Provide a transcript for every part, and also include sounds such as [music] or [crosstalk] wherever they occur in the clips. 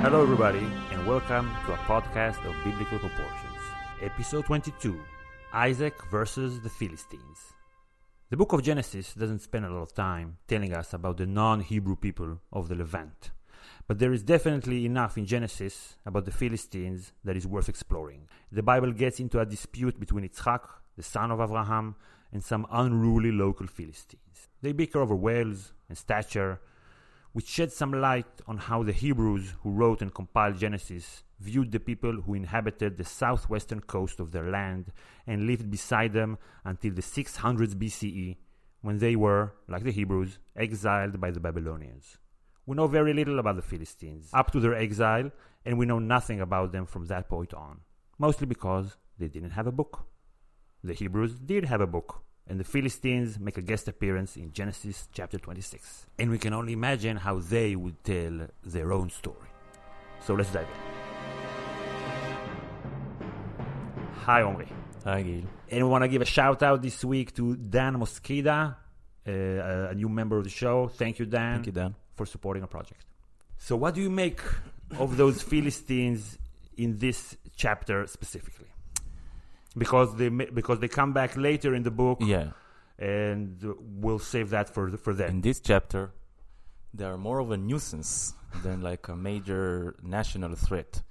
Hello, everybody, and welcome to a podcast of Biblical Proportions, episode 22 Isaac versus the Philistines. The book of Genesis doesn't spend a lot of time telling us about the non Hebrew people of the Levant, but there is definitely enough in Genesis about the Philistines that is worth exploring. The Bible gets into a dispute between Yitzchak, the son of Abraham, and some unruly local Philistines. They bicker over wells and stature, which sheds some light on how the Hebrews who wrote and compiled Genesis viewed the people who inhabited the southwestern coast of their land and lived beside them until the 600s BCE, when they were, like the Hebrews, exiled by the Babylonians. We know very little about the Philistines up to their exile, and we know nothing about them from that point on, mostly because they didn't have a book. The Hebrews did have a book, and the Philistines make a guest appearance in Genesis chapter 26. And we can only imagine how they would tell their own story. So let's dive in. Hi, Omri. Hi, Gil. And we want to give a shout out this week to Dan Mosqueda, uh, a new member of the show. Thank you, Dan, Thank you, Dan. for supporting our project. So, what do you make of those Philistines in this chapter specifically? Because they because they come back later in the book, Yeah. and we'll save that for for them. In this chapter, they are more of a nuisance than like a major national threat.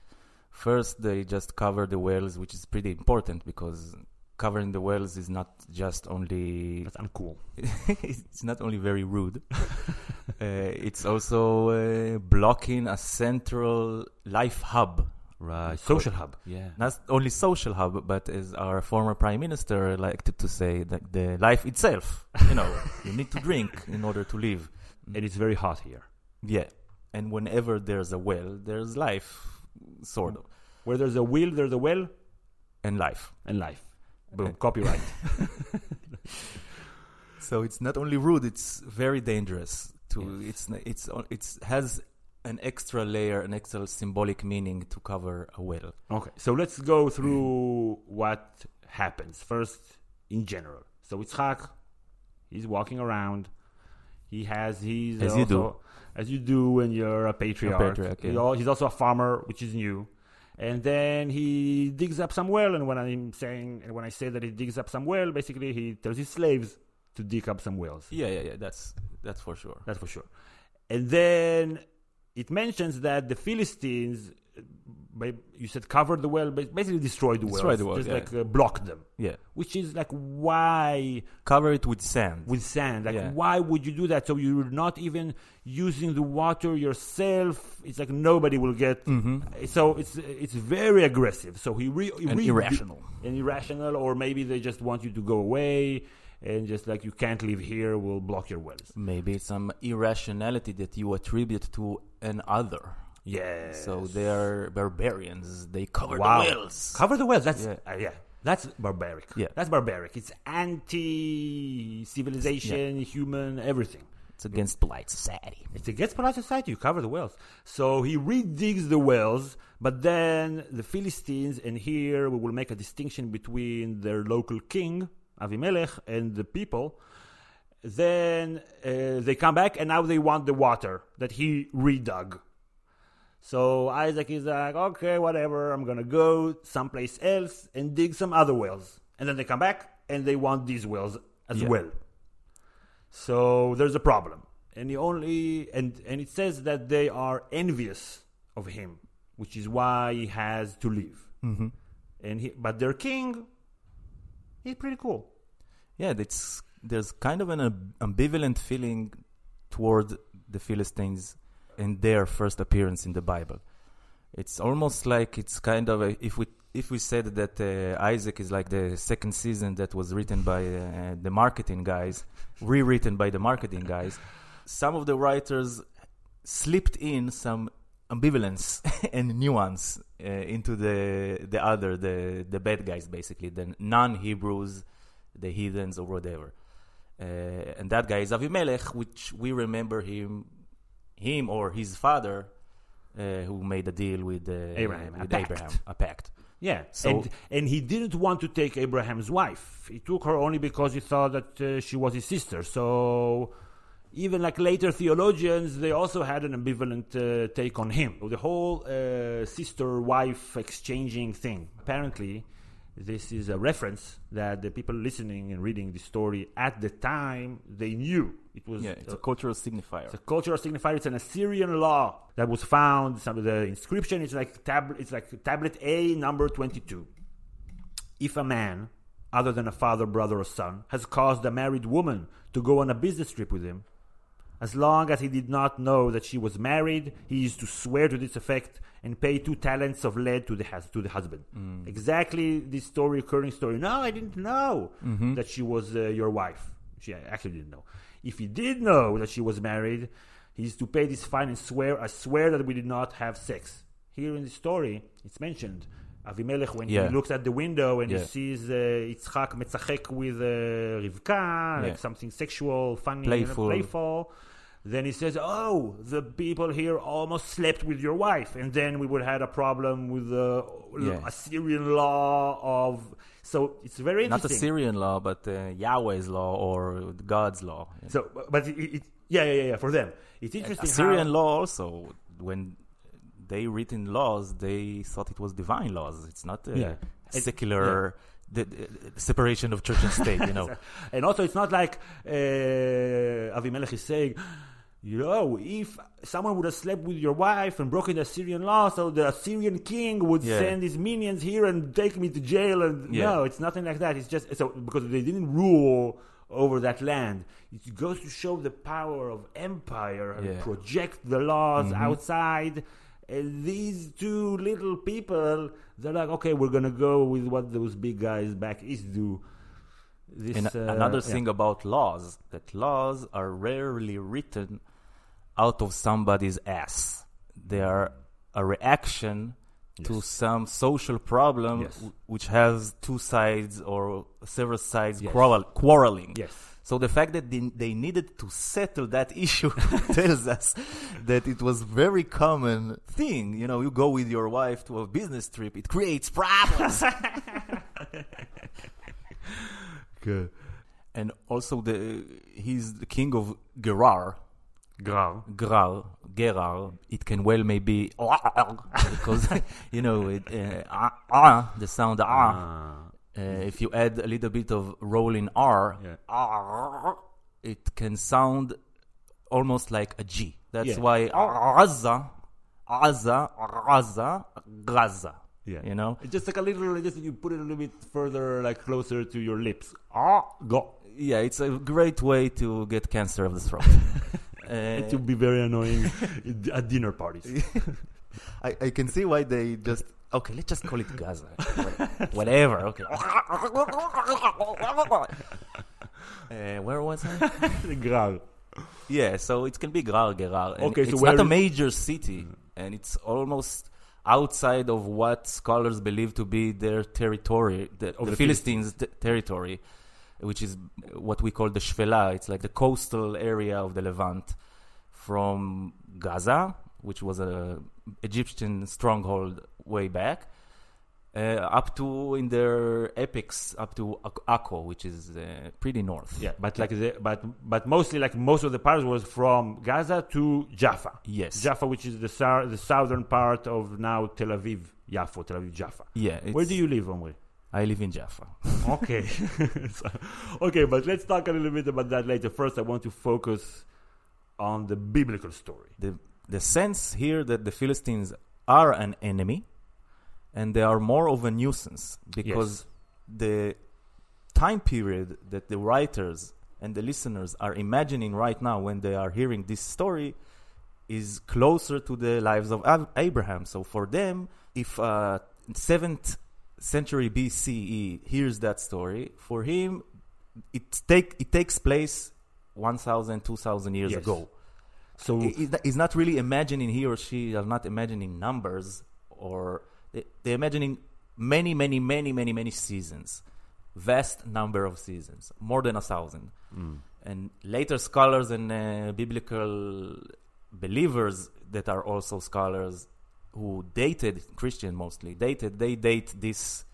First, they just cover the wells, which is pretty important because covering the wells is not just only That's uncool. [laughs] it's not only very rude. [laughs] uh, it's also uh, blocking a central life hub. Right, social hub. Yeah, Not only social hub, but as our former prime minister liked to say, that the life itself. You know, [laughs] you need to drink in order to live. and it's very hot here. Yeah, and whenever there's a well, there's life, sort of, Where there's a will, there's a well, and life. and life. Boom, copyright. [laughs] [laughs] So it's not only rude; it's very dangerous. To Yes. it's it's it's has an extra layer, an extra symbolic meaning to cover a well. Okay, so let's go through what happens first in general. So Yitzchak, he's walking around. He has he's As you do. as you do when you're a patriarch. patriarch, yeah. He's also a farmer, which is new. And then he digs up some well. And when I'm saying, and when I say that he digs up some well, basically he tells his slaves to dig up some wells. Yeah, yeah, yeah. That's that's for sure. That's for sure. And then it mentions that the Philistines, uh, you said covered the well, but basically destroyed the wells. Destroyed the well, Just yeah. like uh, blocked them. Yeah, Which is like, why cover it with sand. with sand? Like, Yeah. why would you do that? So you're not even using the water yourself. It's like nobody will get. mm-hmm. So it's it's very aggressive. So he, re- and re- irrational. and irrational, or maybe they just want you to go away and just like you can't live here, we'll block your wells. Maybe it's some irrationality that you attribute to an other. Yeah. So they are barbarians. They cover Wow. the wells. Cover the wells. That's Yeah. yeah. Uh, yeah. That's barbaric. Yeah. That's barbaric. It's anti-civilization, human, everything. It's against polite society. It's against polite society. You cover the wells. So he redigs the wells, but then the Philistines, and here we will make a distinction between their local king, Avimelech, and the people. Then uh, they come back, and now they want the water that he redug. So Isaac is like, okay, whatever, I'm gonna go someplace else and dig some other wells. And then they come back and they want these wells as Yeah. well. So there's a problem. And he only and and it says that they are envious of him, which is why he has to leave. Mm-hmm. And he but their king he's pretty cool. Yeah, it's there's kind of an ambivalent feeling toward the Philistines in their first appearance in the Bible. It's almost like it's kind of a, if we if we said that uh, Isaac is like the second season that was written by uh, the marketing guys, rewritten by the marketing guys, some of the writers slipped in some ambivalence [laughs] and nuance uh, into the the other the the bad guys basically the non-Hebrews, the heathens or whatever. Uh, and that guy is Avimelech, which we remember him, him or his father, uh, who made a deal with, uh, Abraham, a with pact. Abraham, a pact. Yeah, So- and and he didn't want to take Abraham's wife. He took her only because he thought that uh, she was his sister. So even like later theologians, they also had an ambivalent uh, take on him. The whole uh, sister wife exchanging thing. Apparently, this is a reference that the people listening and reading the story at the time they knew it was Yeah, it's a cultural signifier. it's a cultural signifier. It's an Assyrian law that was found. Some of the inscription is like tab. It's like tablet A, number twenty-two. If a man, other than a father, brother, or son, has caused a married woman to go on a business trip with him, as long as he did not know that she was married, he is to swear to this effect and pay two talents of lead to the hus- to the husband. Exactly this story, recurring story. No, I didn't know that she was uh, your wife. She actually didn't know. If he did know that she was married, he is to pay this fine and swear. I swear that we did not have sex. Here in the story, it's mentioned. Avimelech, when Yeah. he looks at the window and Yeah. he sees uh, Yitzchak metzachek with uh, Rivka, like something sexual, funny, Playful. and playful. Then he says, "Oh, the people here almost slept with your wife," and then we would have had a problem with the Yeah. Assyrian law of. So it's very interesting. Not. Assyrian law, but uh, Yahweh's law or God's law. So, but it, it, yeah, yeah, yeah, yeah, for them, it's interesting. Assyrian how, law also, when they written laws, they thought it was divine laws. It's not a Yeah. Secular the, the separation of church and state. You know, [laughs] And also, it's not like uh, Avimelech is saying, you know, if someone would have slept with your wife and broken the Assyrian law, so the Assyrian king would Yeah. send his minions here and take me to jail. And Yeah. no, it's nothing like that. It's just so because they didn't rule over that land. It goes to show the power of empire and Yeah. project the laws Mhm. outside. And these two little people, they're like, okay, we're gonna go with what those big guys back east do. This, and uh, another yeah. thing about laws that laws are rarely written out of somebody's ass. They are a reaction to some social problem Yes. w- which has two sides or several sides Yes. quarrel- quarreling. Yes. So the fact that they, they needed to settle that [laughs] issue [laughs] tells us that it was very common thing. You know, you go with your wife to a business trip, it creates problems. [laughs] Good. and also the he's the king of Gerar. Grav. Gral, Gerar, it can well maybe because you know it, uh, ah, ah, the sound ah. Uh, if you add a little bit of rolling R, Yeah. ah, [laughs] it can sound almost like a G. That's Yeah. why Azza, Azza, Raza, Gaza. Yeah. You know? It's just like a little, just you put it a little bit further, like closer to your lips. Ah, go. Yeah, it's a great way to get cancer of the throat. [laughs] uh, It will be very annoying [laughs] at dinner parties. I, I can see why they just okay. Let's just call it Gaza. [laughs] Whatever. Okay. [laughs] uh, where was I? [laughs] Grav. yeah, so it can be Grar Gerar. Okay, so it's not a major city, and it's almost outside of what scholars believe to be their territory, the, the, the Philistines' t- territory, which is what we call the Shvela. It's like the coastal area of the Levant, from Gaza, which was a Egyptian stronghold way back, uh, up to in their epics up to Akko, which is uh, pretty north. Yeah, but like the, but but mostly like most of the parts was from Gaza to Jaffa. Yes. Jaffa, which is the sou- the southern part of now Tel Aviv, Yafo, Tel Aviv, Jaffa. Yeah. Where do you live, Omri? I live in Jaffa. [laughs] Okay. [laughs] So- okay, but let's talk a little bit about that later. First, I want to focus on the biblical story. the the sense here that the Philistines are an enemy and they are more of a nuisance because the time period that the writers and the listeners are imagining right now when they are hearing this story is closer to the lives of Ab- Abraham. So for them, if uh, 7th century BCE hears that story, for him it take it takes place 1000 2000 years Yes. ago. So He- he's not- really imagining he or she are not imagining numbers or they, they're imagining many many many many many seasons. Vast number of seasons more than a thousand. Mm, and later scholars and uh, biblical believers that are also scholars who dated christian mostly dated they date this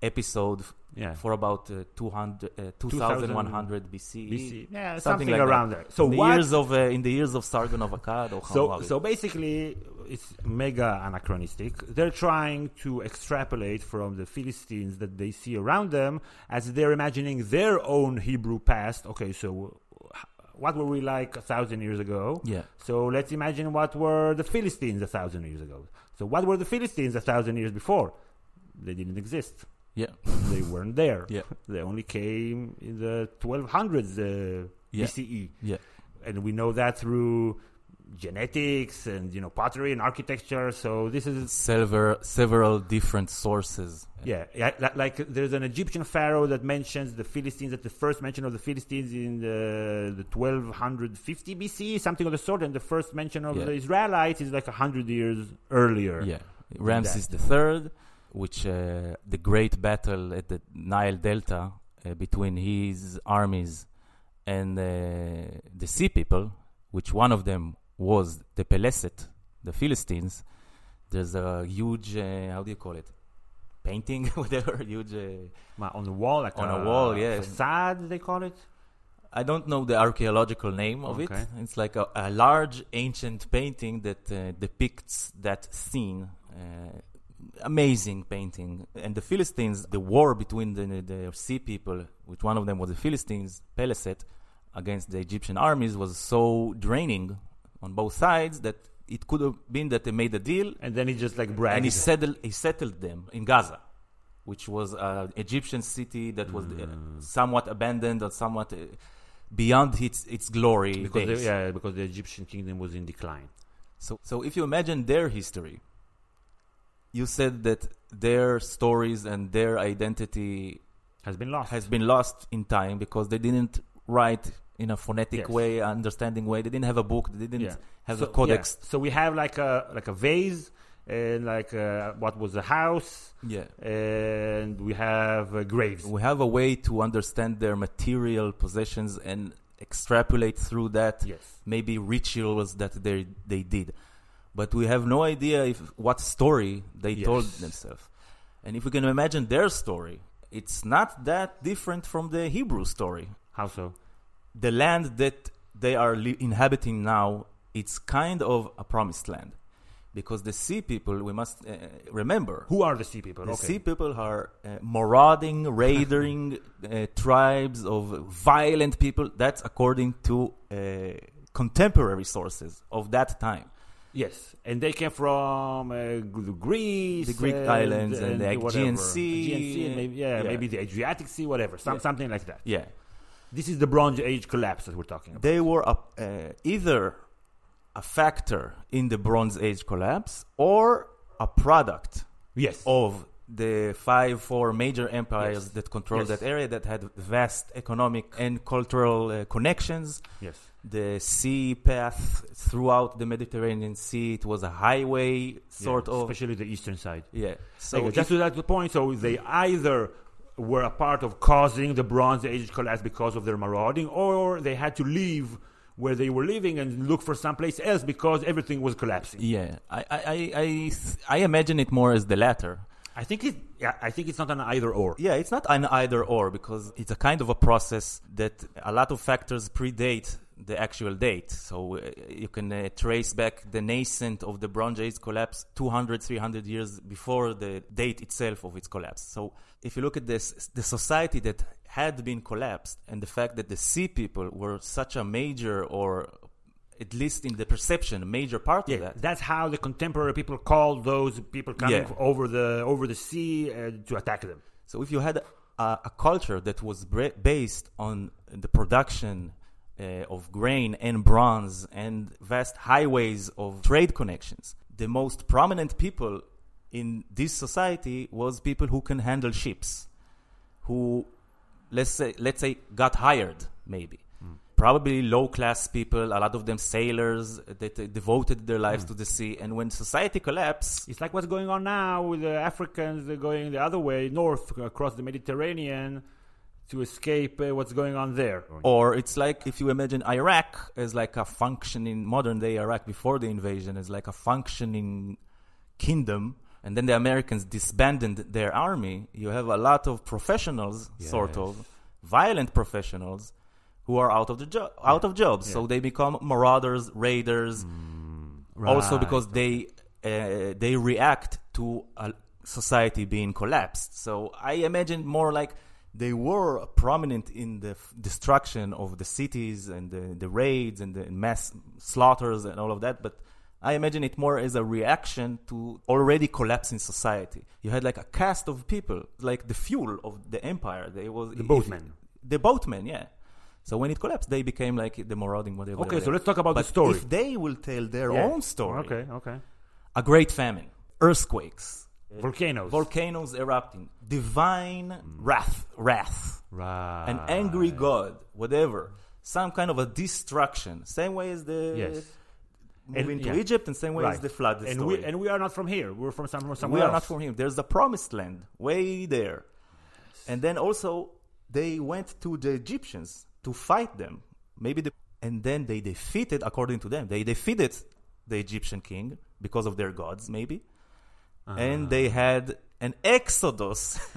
episode Yeah. for about uh, 200, uh, 2100 BCE. BC. Yeah, something something, like around that. there. So in the years of uh, in the years of Sargon of Akkad or so Hammurabi. so basically, it's mega anachronistic. They're trying to extrapolate from the Philistines that they see around them as they're imagining their own Hebrew past. Okay, so what were we like a thousand years ago? yeah, So let's imagine what were the Philistines a thousand years ago. So what were the Philistines a thousand years before? They didn't exist. Yeah, They weren't there. yeah, They only came in the 1200s uh, Yeah. BCE, yeah, and we know that through genetics and you know pottery and architecture. So this is several several different sources. yeah, yeah li- like there's an Egyptian pharaoh that mentions the Philistines at the first mention of the Philistines in the, the 1250 BC, something of the sort, and the first mention of Yeah. the Israelites is like hundred years earlier. Yeah, Ramses the Third, which uh, the great battle at the Nile Delta uh, between his armies and uh, the Sea People, which one of them was the Peleset, the Philistines. There's a huge, uh, how do you call it? Painting, [laughs] whatever, huge. Uh, on the wall, like On a wall, yeah. facade they call it. I don't know the archaeological name of it. It's like a, a large ancient painting that uh, depicts that scene. Uh, amazing painting. And the Philistines, the war between the, the sea people, which one of them was the Philistines, Peleset, against the Egyptian armies, was so draining on both sides that it could have been that they made a deal And then he just like bragged. and he settled he settled them in Gaza, which was an Egyptian city that was uh, somewhat abandoned or somewhat uh, beyond its its glory because the, yeah, because the Egyptian kingdom was in decline. So so if you imagine their history, you said that their stories and their identity Has been lost. has been lost in time because they didn't write in a phonetic Yes. way, understanding way. They didn't have a book. They didn't Yeah. have so, a codex. yeah. So we have like a like a vase and like uh, what was a house, Yeah. and we have uh, graves. we have a way to understand their material possessions and extrapolate through that Yes. maybe rituals that they they did but we have no idea if what story they Yes. told themselves and if we can imagine their story it's not that different from the hebrew story How so? the land that they are li- inhabiting now it's kind of a promised land because the sea people we must uh, remember Who are the sea people? the okay. sea people are uh, marauding, [laughs] raiding uh, tribes of violent people. That's according to uh, contemporary sources of that time. Yes, and they came from uh, Greece, The Greek and- islands and the whatever. Aegean Sea. Aegean Sea, maybe, yeah, Yeah. maybe the Adriatic Sea, whatever, some, Yeah. something like that. Yeah, This is the Bronze Age collapse that we're talking about. they were a, uh, either a factor in the Bronze Age collapse or a product yes, of the five, four major empires Yes. that controlled Yes. that area that had vast economic and cultural uh, connections. yes. The sea path throughout the Mediterranean Sea. It was a highway, sort Yeah, of. especially the eastern side. Yeah. So Okay, just to that point, so they either were a part of causing the Bronze Age collapse because of their marauding, or they had to leave where they were living and look for someplace else because everything was collapsing. yeah, I, I, I, I, I imagine it more as the latter. I think it. Yeah, I think it's not an either or. Yeah, it's not an either or because it's a kind of a process that a lot of factors predate the actual date. So uh, you can uh, trace back the nascent of the Bronze Age collapse 200, 300 years before the date itself of its collapse. So if you look at this, the society that had been collapsed and the fact that the sea people were such a major or at least in the perception, a major part Yeah, of that. that's how the contemporary people called those people coming Yeah. over the over the sea uh, to attack them. So if you had a, a culture that was bre- based on the production of grain and bronze and vast highways of trade connections, the most prominent people in this society was people who can handle ships, who let's say let's say got hired maybe. Probably low class people, a lot of them sailors that uh, devoted their lives to the sea. And when society collapsed, It's like what's going on now with the Africans uh, going the other way north across the Mediterranean to escape uh, what's going on there. Or it's like if you imagine Iraq as like a functioning modern day Iraq before the invasion as like a functioning kingdom and then the Americans disbanded their army, you have a lot of professionals, sort of violent professionals, who are out of the jo- out of jobs. So they become marauders, raiders, also Right. because they uh, they react to a society being collapsed. So I imagine more like they were prominent in the f- destruction of the cities and the, the raids and the mass slaughters and all of that, but I imagine it more as a reaction to already collapsing society. You had like a cast of people, like the fuel of the empire. They was The boatmen. The boatmen, yeah. So when it collapsed, they became like the marauding whatever. Okay, so let's talk about but the story. If they will tell their Yeah. own story, Okay, okay. a great famine, earthquakes, Volcanoes. volcanoes erupting, divine mm. wrath, wrath, right. an angry god, whatever, some kind of a destruction. Same way as the Yes. moving And- to yeah. Egypt, and same way as the flood and story. we and we are not from here. We're from some, somewhere we are not from him. There's the promised land way there. And then also they went to the Egyptians to fight them. Maybe the and then they defeated, according to them, they defeated the Egyptian king because of their gods, maybe. And they ah. had an exodus [laughs] [laughs]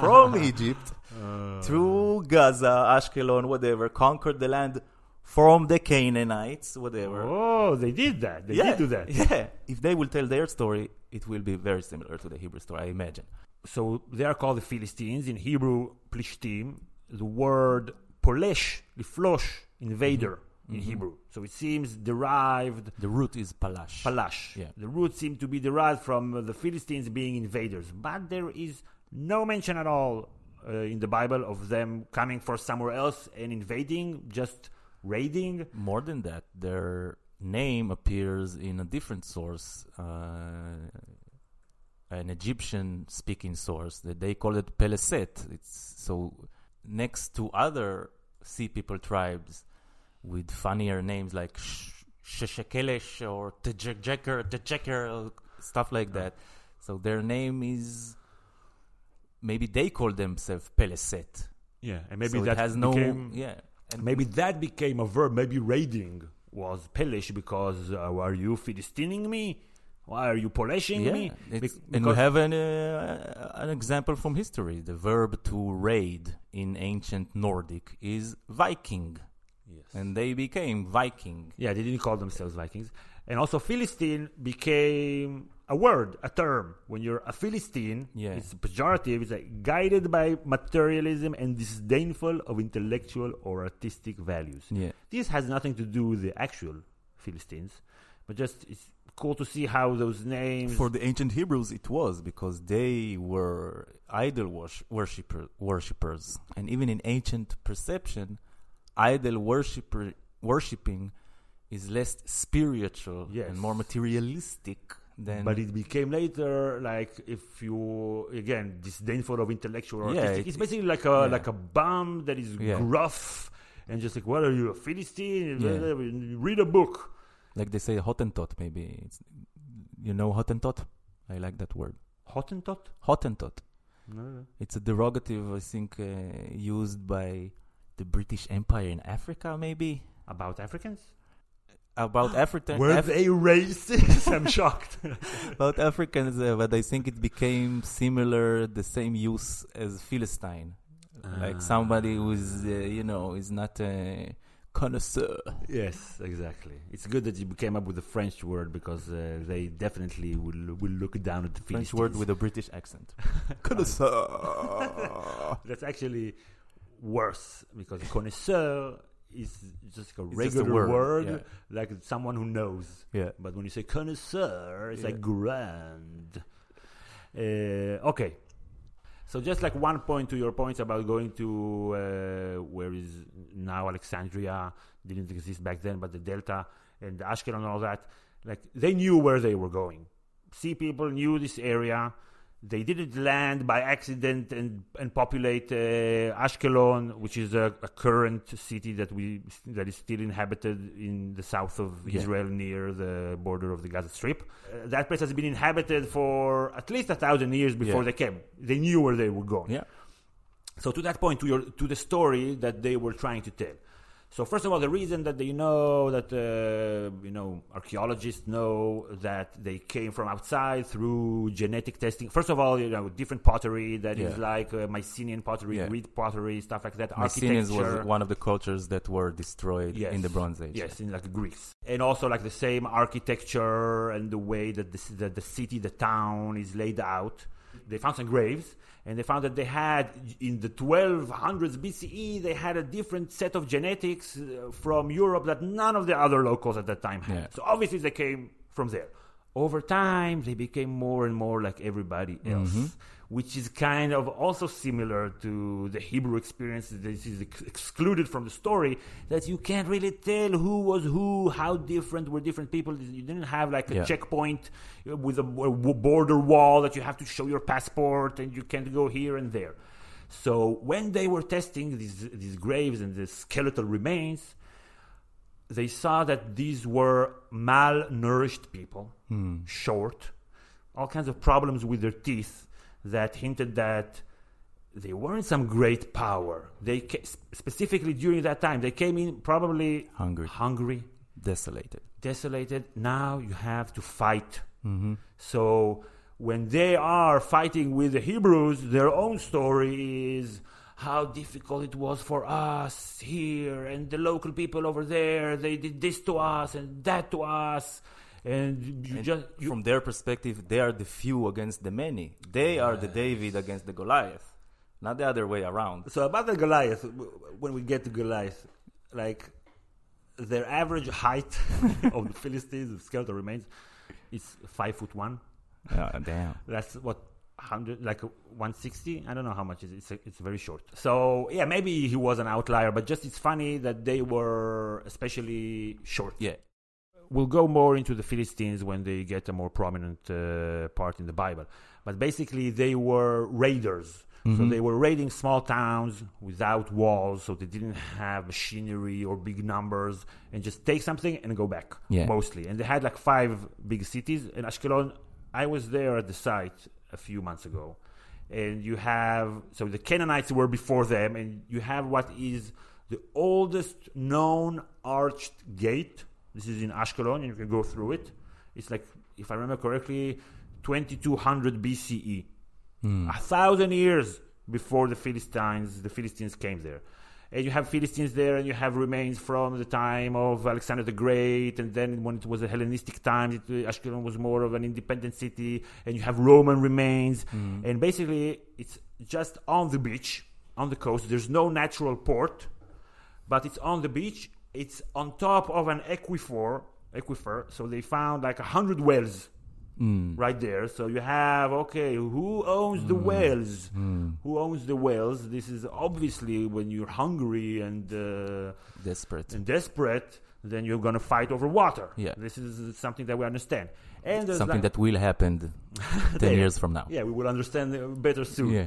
from Egypt oh. through Gaza, Ashkelon, whatever, conquered the land from the Canaanites, whatever. Oh, they did that. They yeah, did do that. Yeah. If they will tell their story, it will be very similar to the Hebrew story, I imagine. So they are called the Philistines in Hebrew. Plishtim. The word polesh, liflosh, invader mm-hmm. In Hebrew. So it seems derived The root is palash. Palash. Yeah. The root seem to be derived from uh, the Philistines being invaders, but there is no mention at all uh, in the Bible of them coming from somewhere else and invading, just raiding. More than that, their name appears in a different source, uh, an Egyptian-speaking source that they call it Peleset. It's so next to other Sea People tribes with funnier names like Sh- Sheshekelesh or Tejeker, Tejeker, stuff like that. So their name is maybe they call themselves Peleset. Yeah, and maybe so that has no became, yeah. And maybe that became a verb. Maybe raiding was Pelish because uh, are you Philistining me? Why are you polishing Yeah, me? Bec- and we have an uh, an example from history. The verb to raid in ancient Nordic is Viking, Yes. and they became Viking. Yeah, they didn't call themselves Vikings. And also, Philistine became a word, a term. When you're a Philistine, Yeah. it's pejorative. It's like guided by materialism and disdainful of intellectual or artistic values. Yeah, This has nothing to do with the actual Philistines, but just it's cool to see how those names. for the ancient Hebrews, it was because they were idol wors- worshipper, worshippers, and even in ancient perception, idol worshipper worshiping is less spiritual Yes. and more materialistic than. but it became later like if you again disdainful of intellectual or Yeah, artistic. it- it's basically like a yeah. like a bum that is Yeah. gruff and just like what are you a Philistine? Yeah. Read a book. like they say Hottentot, maybe it's, you know Hottentot. I like that word. Hottentot? Hottentot. No. It's a derogative, I think, uh, used by the British Empire in Africa, maybe About Africans? about [gasps] Africans, Were Af- they racist? [laughs] I'm shocked. about Africans, uh, but I think it became similar, the same use as Philistine, like somebody who is, uh, you know, is not a connoisseur. yes, exactly. It's good that you came up with a French word because uh, they definitely will will look down at the French Philistines. word with a British accent. [laughs] connoisseur. That's actually worse because connoisseur is just like a It's regular word, word, yeah. like someone who knows. yeah. But when you say connoisseur, it's Yeah. like grand. Uh, okay. So just like one point to your points about going to uh, where is now Alexandria didn't exist back then, but the Delta and Ashkelon and all that, like they knew where they were going. Sea people knew this area. They didn't land by accident and and populate uh, Ashkelon, which is a, a current city that we that is still inhabited in the south of Yeah. Israel, near the border of the Gaza Strip. Uh, that place has been inhabited for at least a thousand years before Yeah. they came. They knew where they were going. Yeah. So to that point, to your to the story that they were trying to tell. So first of all, the reason that they know that uh, you know archaeologists know that they came from outside through genetic testing. First of all, you know different pottery that is Yeah. like uh, Mycenaean pottery, Yeah. Greek pottery, stuff like that. Mycenaeans was one of the cultures that were destroyed Yes. in the Bronze Age. Yes, in like Greece, and also like the same architecture and the way that the, the the city, the town is laid out. They found some graves, and they found that they had in the 1200s BCE they had a different set of genetics uh, from Europe that none of the other locals at that time had. Yeah. So obviously they came from there. Over time, they became more and more like everybody else, which is kind of also similar to the Hebrew experience. This is ex- excluded from the story that you can't really tell who was who, how different were different people. You didn't have like a Yeah. checkpoint with a border wall that you have to show your passport and you can't go here and there. So when they were testing these these graves and the skeletal remains, they saw that these were malnourished people, hmm. short, all kinds of problems with their teeth that hinted that they weren't some great power. They ca- specifically during that time they came in probably Hungry. hungry, Desolated. desolated. Now you have to fight. Mm-hmm. So when they are fighting with the Hebrews, their own story is how difficult it was for us here and the local people over there. They did this to us and that to us. And you just you, From their perspective, they are the few against the many. They are the David against the Goliath, not the other way around. So about the Goliath, when we get to Goliath, like their average height [laughs] of the Philistines, the skeletal remains, is five foot one. Yeah, damn. That's what hundred like one sixty. I don't know how much it is. It's it's very short. So yeah, maybe he was an outlier, but just it's funny that they were especially short. Yeah. We'll go more into the Philistines when they get a more prominent uh, part in the Bible. But basically, they were raiders. So they were raiding small towns without walls, so they didn't have machinery or big numbers, and just take something and go back, Yeah. mostly. And they had like five big cities. In Ashkelon, I was there at the site a few months ago. And you have, so the Canaanites were before them, and you have what is the oldest known arched gate. This is in Ashkelon, and you can go through it. It's like, if I remember correctly, 2200 BCE, a thousand years before the Philistines, the Philistines came there. And you have Philistines there, and you have remains from the time of Alexander the Great, and then when it was a Hellenistic time, it, uh, Ashkelon was more of an independent city, and you have Roman remains, and basically it's just on the beach, on the coast. There's no natural port, but it's on the beach. It's on top of an aquifer, aquifer. So they found like a hundred wells right there. So you have okay, who owns the wells? Who owns the wells? This is obviously when you're hungry and uh, Desperate. and desperate, then you're gonna fight over water. Yeah. this is something that we understand. And Something like- that will happen [laughs] 10 years from now. yeah, we will understand uh, better soon. Yeah.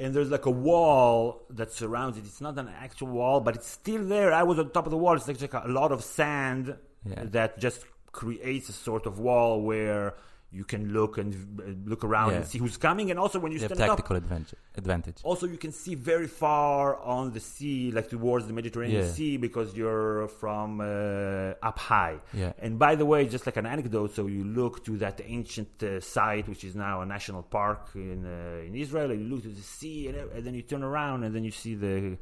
And there's like a wall that surrounds it. It's not an actual wall, but it's still there. I was on top of the wall. It's like, like a lot of sand Yeah. that just creates a sort of wall where you can look and uh, look around Yeah. and see who's coming. And also when you They have stand up, advantage. advantage. also you can see very far on the sea, like towards the Mediterranean Yeah. Sea, because you're from uh, up high. Yeah. And by the way, just like an anecdote, so you look to that ancient uh, site, which is now a national park in uh, in Israel, and you look to the sea, and, and then you turn around, and then you see the,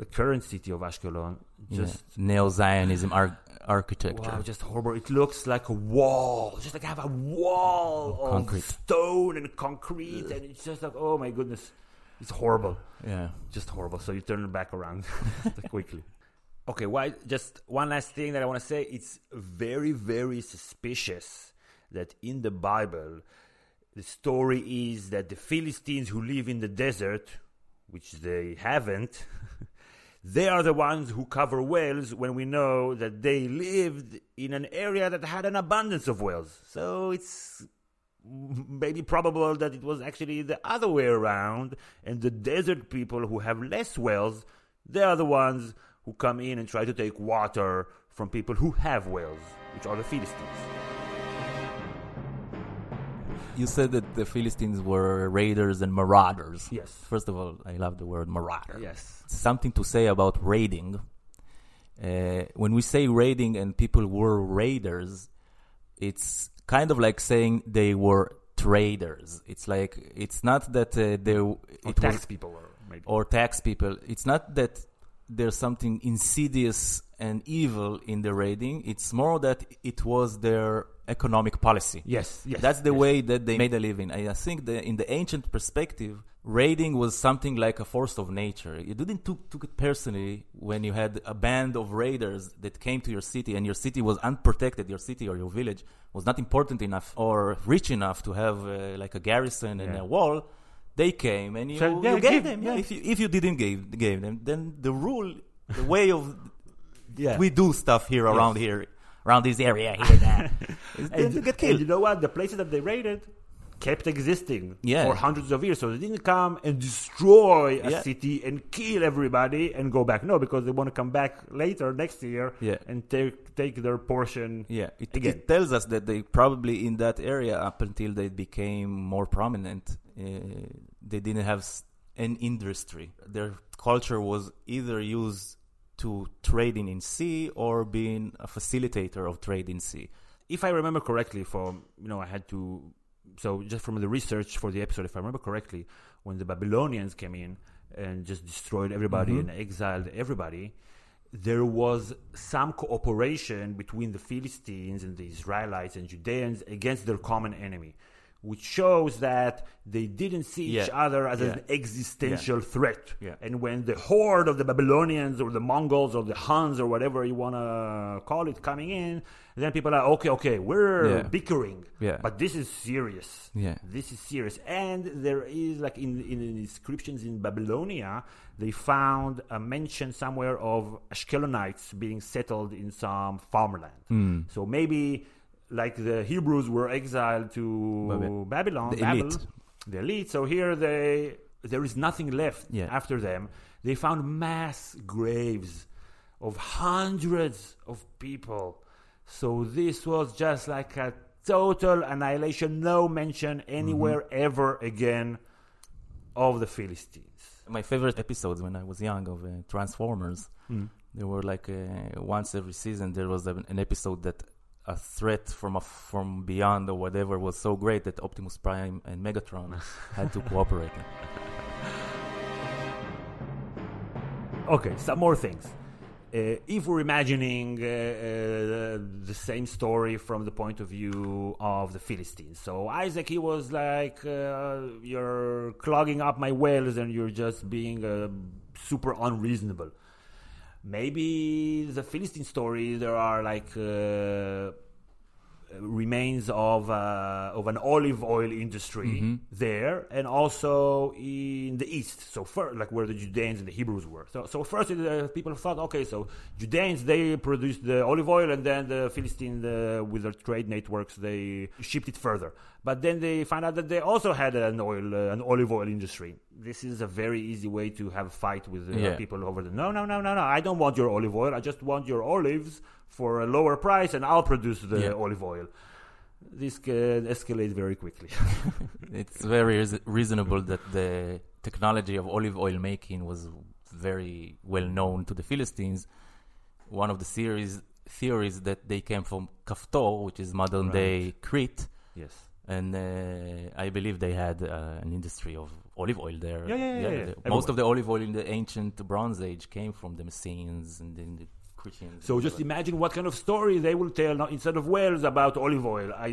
the current city of Ashkelon. Just yeah. Neo-Zionism ar- architecture. wow, just horrible. It looks like a wall, just like I have a wall oh, of Concrete. stone and concrete, and it's just like oh my goodness, it's horrible yeah. just horrible. So you turn it back around [laughs] quickly. Okay, why? Just one last thing that I want to say. It's very, very suspicious that in the Bible, the story is that the Philistines who live in the desert, which they haven't, [laughs] they are the ones who cover wells when we know that they lived in an area that had an abundance of wells. So it's maybe probable that it was actually the other way around, and the desert people who have less wells, they are the ones who come in and try to take water from people who have wells, which are the Philistines. You said that the Philistines were raiders and marauders. Yes. First of all, I love the word marauder. Yes. Something to say about raiding Uh, when we say raiding and people were raiders, it's kind of like saying they were traders. It's like it's not that uh, they Or it tax was, people, or tax people. It's not that there's something insidious and evil in the raiding. It's more that it was their economic policy. yes, yes. That's the yes. way that they made a living. I think that in the ancient perspective, raiding was something like a force of nature. You didn't took, took it personally when you had a band of raiders that came to your city and your city was unprotected. Your city or your village was not important enough or rich enough to have uh, like a garrison and a wall. They came and you, So, yeah, you gave give- them. yeah. If you if you didn't give gave them, then the rule, the way of [laughs] Yeah. we do stuff here around here, around this area here, that, and, you [laughs] get killed. you know what? The places that they raided kept existing Yeah. for hundreds of years. So they didn't come and destroy a Yeah. city and kill everybody and go back. No, because they want to come back later next year Yeah. and take take their portion. Yeah, it, Again. it tells us that they probably in that area up until they became more prominent, they didn't have an industry. Their culture was either used to trading in sea or being a facilitator of trade in sea. If I remember correctly, from you know, I had to. So just from the research for the episode, if I remember correctly, when the Babylonians came in and just destroyed everybody Mhm. and exiled everybody, there was some cooperation between the Philistines and the Israelites and Judeans against their common enemy, which shows that they didn't see each other as Yeah. an existential threat. Yeah. And when the horde of the Babylonians or the Mongols or the Huns or whatever you want to call it coming in, then people are okay, okay, we're Yeah. bickering, Yeah. but this is serious. Yeah. This is serious. And there is, like, in, in the inscriptions in Babylonia, they found a mention somewhere of Ashkelonites being settled in some farmland. Mm. So maybe, like, the Hebrews were exiled to Baby- Babylon, the Babel, elite. the elite. So here they, there is nothing left Yeah. after them. They found mass graves of hundreds of people. So this was just like a total annihilation, no mention anywhere ever again of the Philistines. My favorite episodes when I was young of uh, Transformers. There were like uh, once every season there was an episode that a threat from a, from beyond or whatever was so great that Optimus Prime and Megatron had to cooperate. [laughs] Okay, some more things. Uh, if we're imagining uh, uh, the same story from the point of view of the Philistines, so Isaac, he was like, uh, "You're clogging up my wells, and you're just being uh, super unreasonable." Maybe the Philistine story, there are like uh, remains of uh, of an olive oil industry Mhm. there, and also in the east. So first, like where the Judeans and the Hebrews were. So so first, uh, people thought, okay, so Judeans they produced the olive oil, and then the Philistines uh, with their trade networks they shipped it further. But then they found out that they also had an oil uh, an olive oil industry. This is a very easy way to have a fight with uh, Yeah. people over the no no no no no. I don't want your olive oil. I just want your olives for a lower price, and I'll produce the Yeah. olive oil. This can escalate very quickly. [laughs] it's very reas- reasonable that the technology of olive oil making was very well known to the Philistines. One of the series theories that they came from Kaftor, which is modern day Crete, yes. And uh, I believe they had uh, an industry of olive oil there. Yeah, yeah, yeah, yeah. the- Everywhere. most of the olive oil in the ancient Bronze Age came from the Messenes and then the Christians. So just imagine what kind of story they will tell now, instead of Wells about olive oil. I,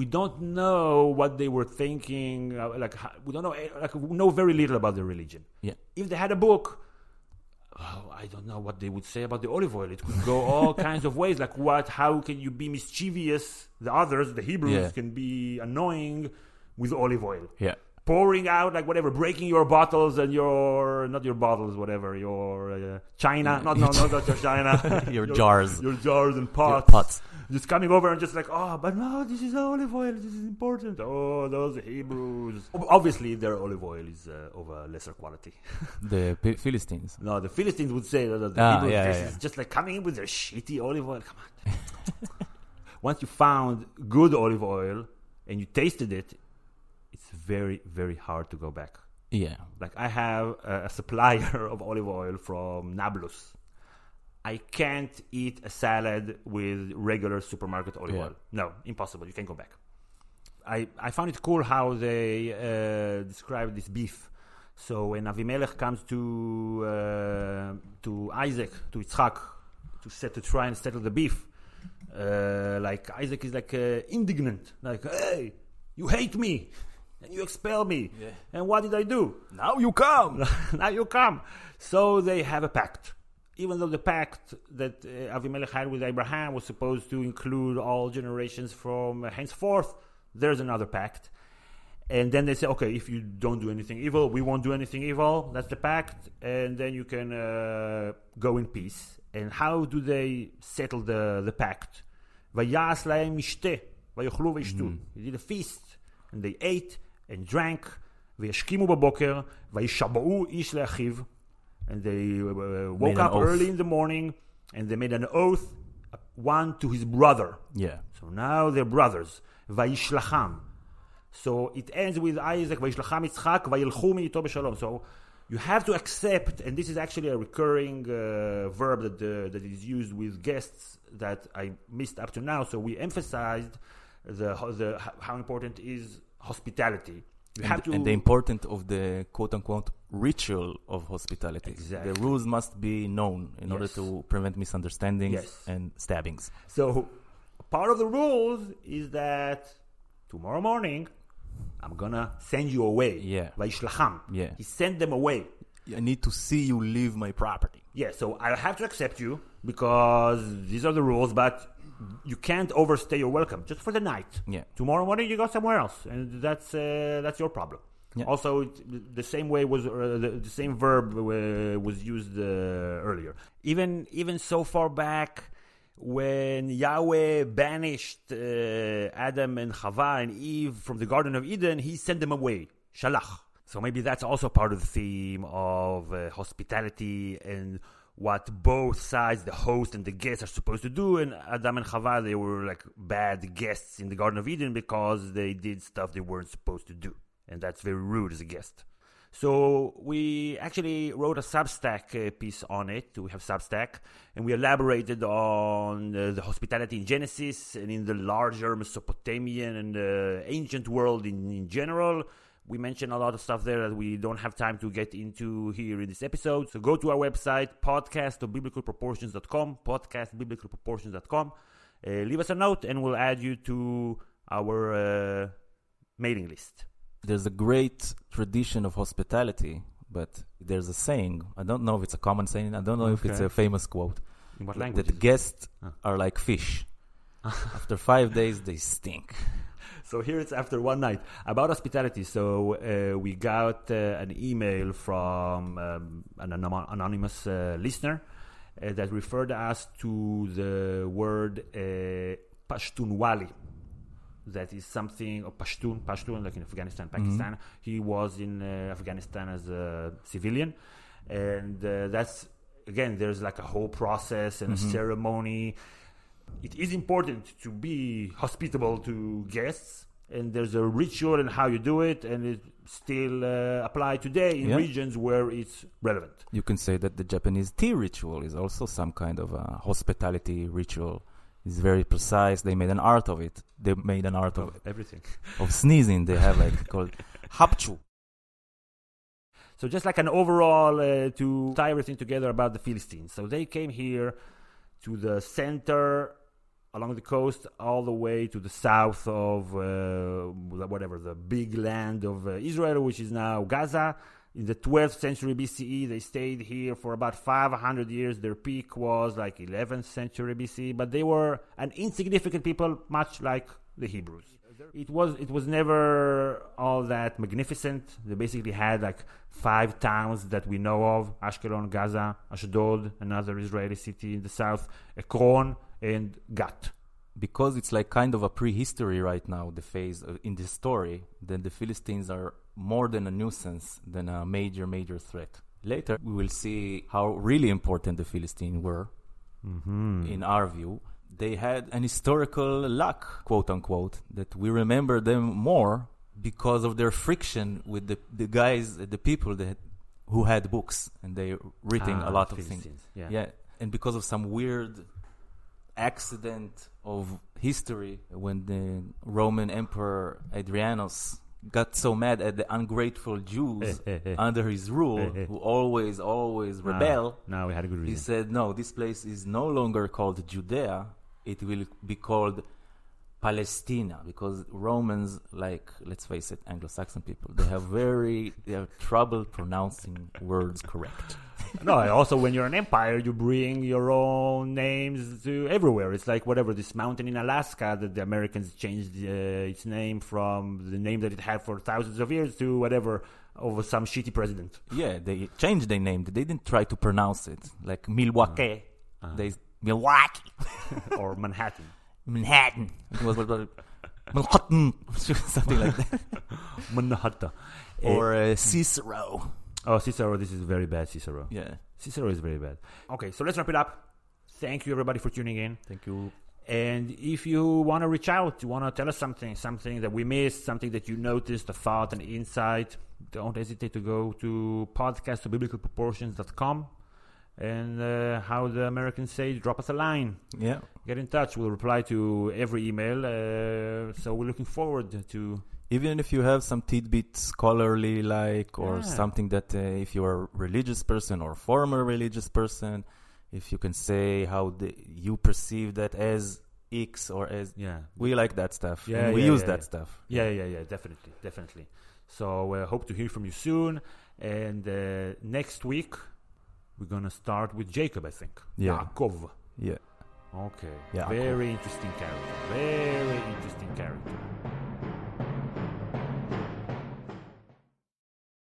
we don't know what they were thinking. uh, Like we don't know. eh, Like we know very little about their religion. Yeah. If they had a book, oh, I don't know what they would say about the olive oil. It could go all [laughs] kinds of ways. Like what? How can you be mischievous? The others, the Hebrews, Yeah. can be annoying with olive oil. yeah, pouring out like whatever, breaking your bottles and your not your bottles, whatever your uh, china, not no, no, not your [laughs] china, [laughs] Your jars. your jars and Your pots, pots. just coming over and just like, oh, but no, this is olive oil, this is important. Oh, those Hebrews. Obviously, their olive oil is uh, of a lesser quality. [laughs] The P- Philistines. No, the Philistines would say that the Ah, Hebrews yeah, this yeah, is just like coming in with their shitty olive oil. Come on. Once you found good olive oil and you tasted it, very, very hard to go back. Yeah. Like I have a, a supplier [laughs] of olive oil from Nablus. I can't eat a salad with regular supermarket olive Yeah. oil. No, impossible. You can't go back. I, I found it cool how they uh, describe this beef. So when Avimelech comes to uh, to Isaac to Yitzchak to set to try and settle the beef, uh, like Isaac is like uh, indignant, like hey, you hate me and you expel me. Yeah. And what did I do? Now you come. [laughs] now you come. So they have a pact. Even though the pact that uh, Avimelech had with Abraham was supposed to include all generations from uh, henceforth, there's another pact. And then they say, okay, if you don't do anything evil, we won't do anything evil. That's the pact. And then you can uh, go in peace. And how do they settle the, the pact? Mm-hmm. He did a feast, and they ate, and drank, וישכימו בבוקר, וישבעו איש לאחיו. And they uh, woke an up oath. early in the morning, and they made an oath, one to his brother. Yeah. So now they're brothers. וישלחם. So it ends with Isaac, וישלחם יצחק, וילכו מאיתו בשלום. So you have to accept, and this is actually a recurring uh, verb that, uh, that is used with guests that I missed up to now. So we emphasized the, the how important is hospitality. You and, have to, and the importance of the quote unquote ritual of hospitality. Exactly. The rules must be known in yes. order to prevent misunderstandings yes. and stabbings. So, part of the rules is that tomorrow morning I'm gonna send you away. Yeah. Vaishlacham. Yeah. He sent them away. I need to see you leave my property. Yeah, so I'll have to accept you because these are the rules, but you can't overstay your welcome just for the night. Yeah. Tomorrow morning you go somewhere else, and that's uh, that's your problem. Yeah. Also, the same way was uh, the, the same verb uh, was used uh, earlier. Even even so far back when Yahweh banished uh, Adam and Chava and Eve from the Garden of Eden, He sent them away. Shalach. So maybe that's also part of the theme of uh, hospitality and what both sides, the host and the guest, are supposed to do. And Adam and Chava, they were like bad guests in the Garden of Eden because they did stuff they weren't supposed to do. And that's very rude as a guest. So we actually wrote a Substack uh, piece on it. We have Substack, and we elaborated on uh, the hospitality in Genesis and in the larger Mesopotamian and uh, ancient world in, in general. We mentioned a lot of stuff there that we don't have time to get into here in this episode. So go to our website, podcast of. Uh, leave us a note, and we'll add you to our uh, mailing list. There's a great tradition of hospitality, but there's a saying. I don't know if it's a common saying. I don't know if it's a famous quote. In what that language? the guests Ah. are like fish. [laughs] After five days, they stink. So here it's after one night about hospitality. So uh, we got uh, an email from um, an anonymous uh, listener uh, that referred us to the word uh, Pashtunwali. That is something, or Pashtun, Pashtun, like in Afghanistan, Pakistan. He was in uh, Afghanistan as a civilian. And uh, that's, again, there's like a whole process and a ceremony it is important to be hospitable to guests and there's a ritual and how you do it and it still uh, apply today in Yeah. regions where it's relevant You can say that the Japanese tea ritual is also some kind of a hospitality ritual. It's very precise. They made an art of it. They made an art of, everything [laughs] of sneezing. They have like called hapchu. so just like an overall uh, to tie everything together about the philistines so they came here to the center along the coast all the way to the south of uh, whatever the big land of uh, Israel, which is now Gaza. In the 12th century BCE, they stayed here for about 500 years. Their peak was like 11th century BCE, but they were an insignificant people, much like the Hebrews. It was it was never all that magnificent. They basically had like five towns that we know of: Ashkelon, Gaza, Ashdod, another Israeli city in the south, Ekron, and Gat. because it's like kind of a prehistory right now, the phase in this story, then the Philistines are more than a nuisance than a major, major threat. Later, we will see how really important the Philistines were, in our view. They had an historical luck, quote unquote, that we remember them more because of their friction with the, the guys, the people that who had books and they written Ah, a lot of things. Yeah. yeah, and because of some weird accident of history, when the Roman Emperor Adrianus got so mad at the ungrateful Jews [laughs] Eh, eh, eh. under his rule, who always, always rebel, now we had a good reason. he said, no, this place is no longer called Judea. It will be called Palestina because Romans, like, let's face it, Anglo-Saxon people, they have very, they have trouble pronouncing words correct. No, also when you're an empire, you bring your own names to everywhere. It's like whatever this mountain in Alaska that the Americans changed uh, its name from the name that it had for thousands of years to whatever over some shitty president. Yeah, they changed their name. They didn't try to pronounce it. Like Milwaukee. Uh-huh. They Milwaukee. [laughs] or Manhattan. Manhattan. It was Manhattan. [laughs] Something like that. Manhattan. Or uh, Cicero. Oh, Cicero, this is very bad, Cicero. Yeah. Cicero is very bad. Okay, so let's wrap it up. Thank you, everybody, for tuning in. Thank you. And if you want to reach out, you want to tell us something, something that we missed, something that you noticed, a thought, an insight, don't hesitate to go to podcast to biblicalproportions.com and uh, how the Americans say, drop us a line. Yeah. Get in touch. We'll reply to every email. Uh, so we're looking forward to. Even if you have some tidbit scholarly like or Yeah. something that uh, if you're a religious person or former religious person, if you can say how the, you perceive that as X or as Yeah. we like that stuff. Yeah, and we yeah, use yeah, that yeah. stuff. Yeah, yeah, yeah, definitely, definitely. So uh, hope to hear from you soon. And uh, next week we're gonna start with Jacob, I think. Yeah. Yaakov. Yeah. Okay. Yaakov. Very interesting character. Very interesting character.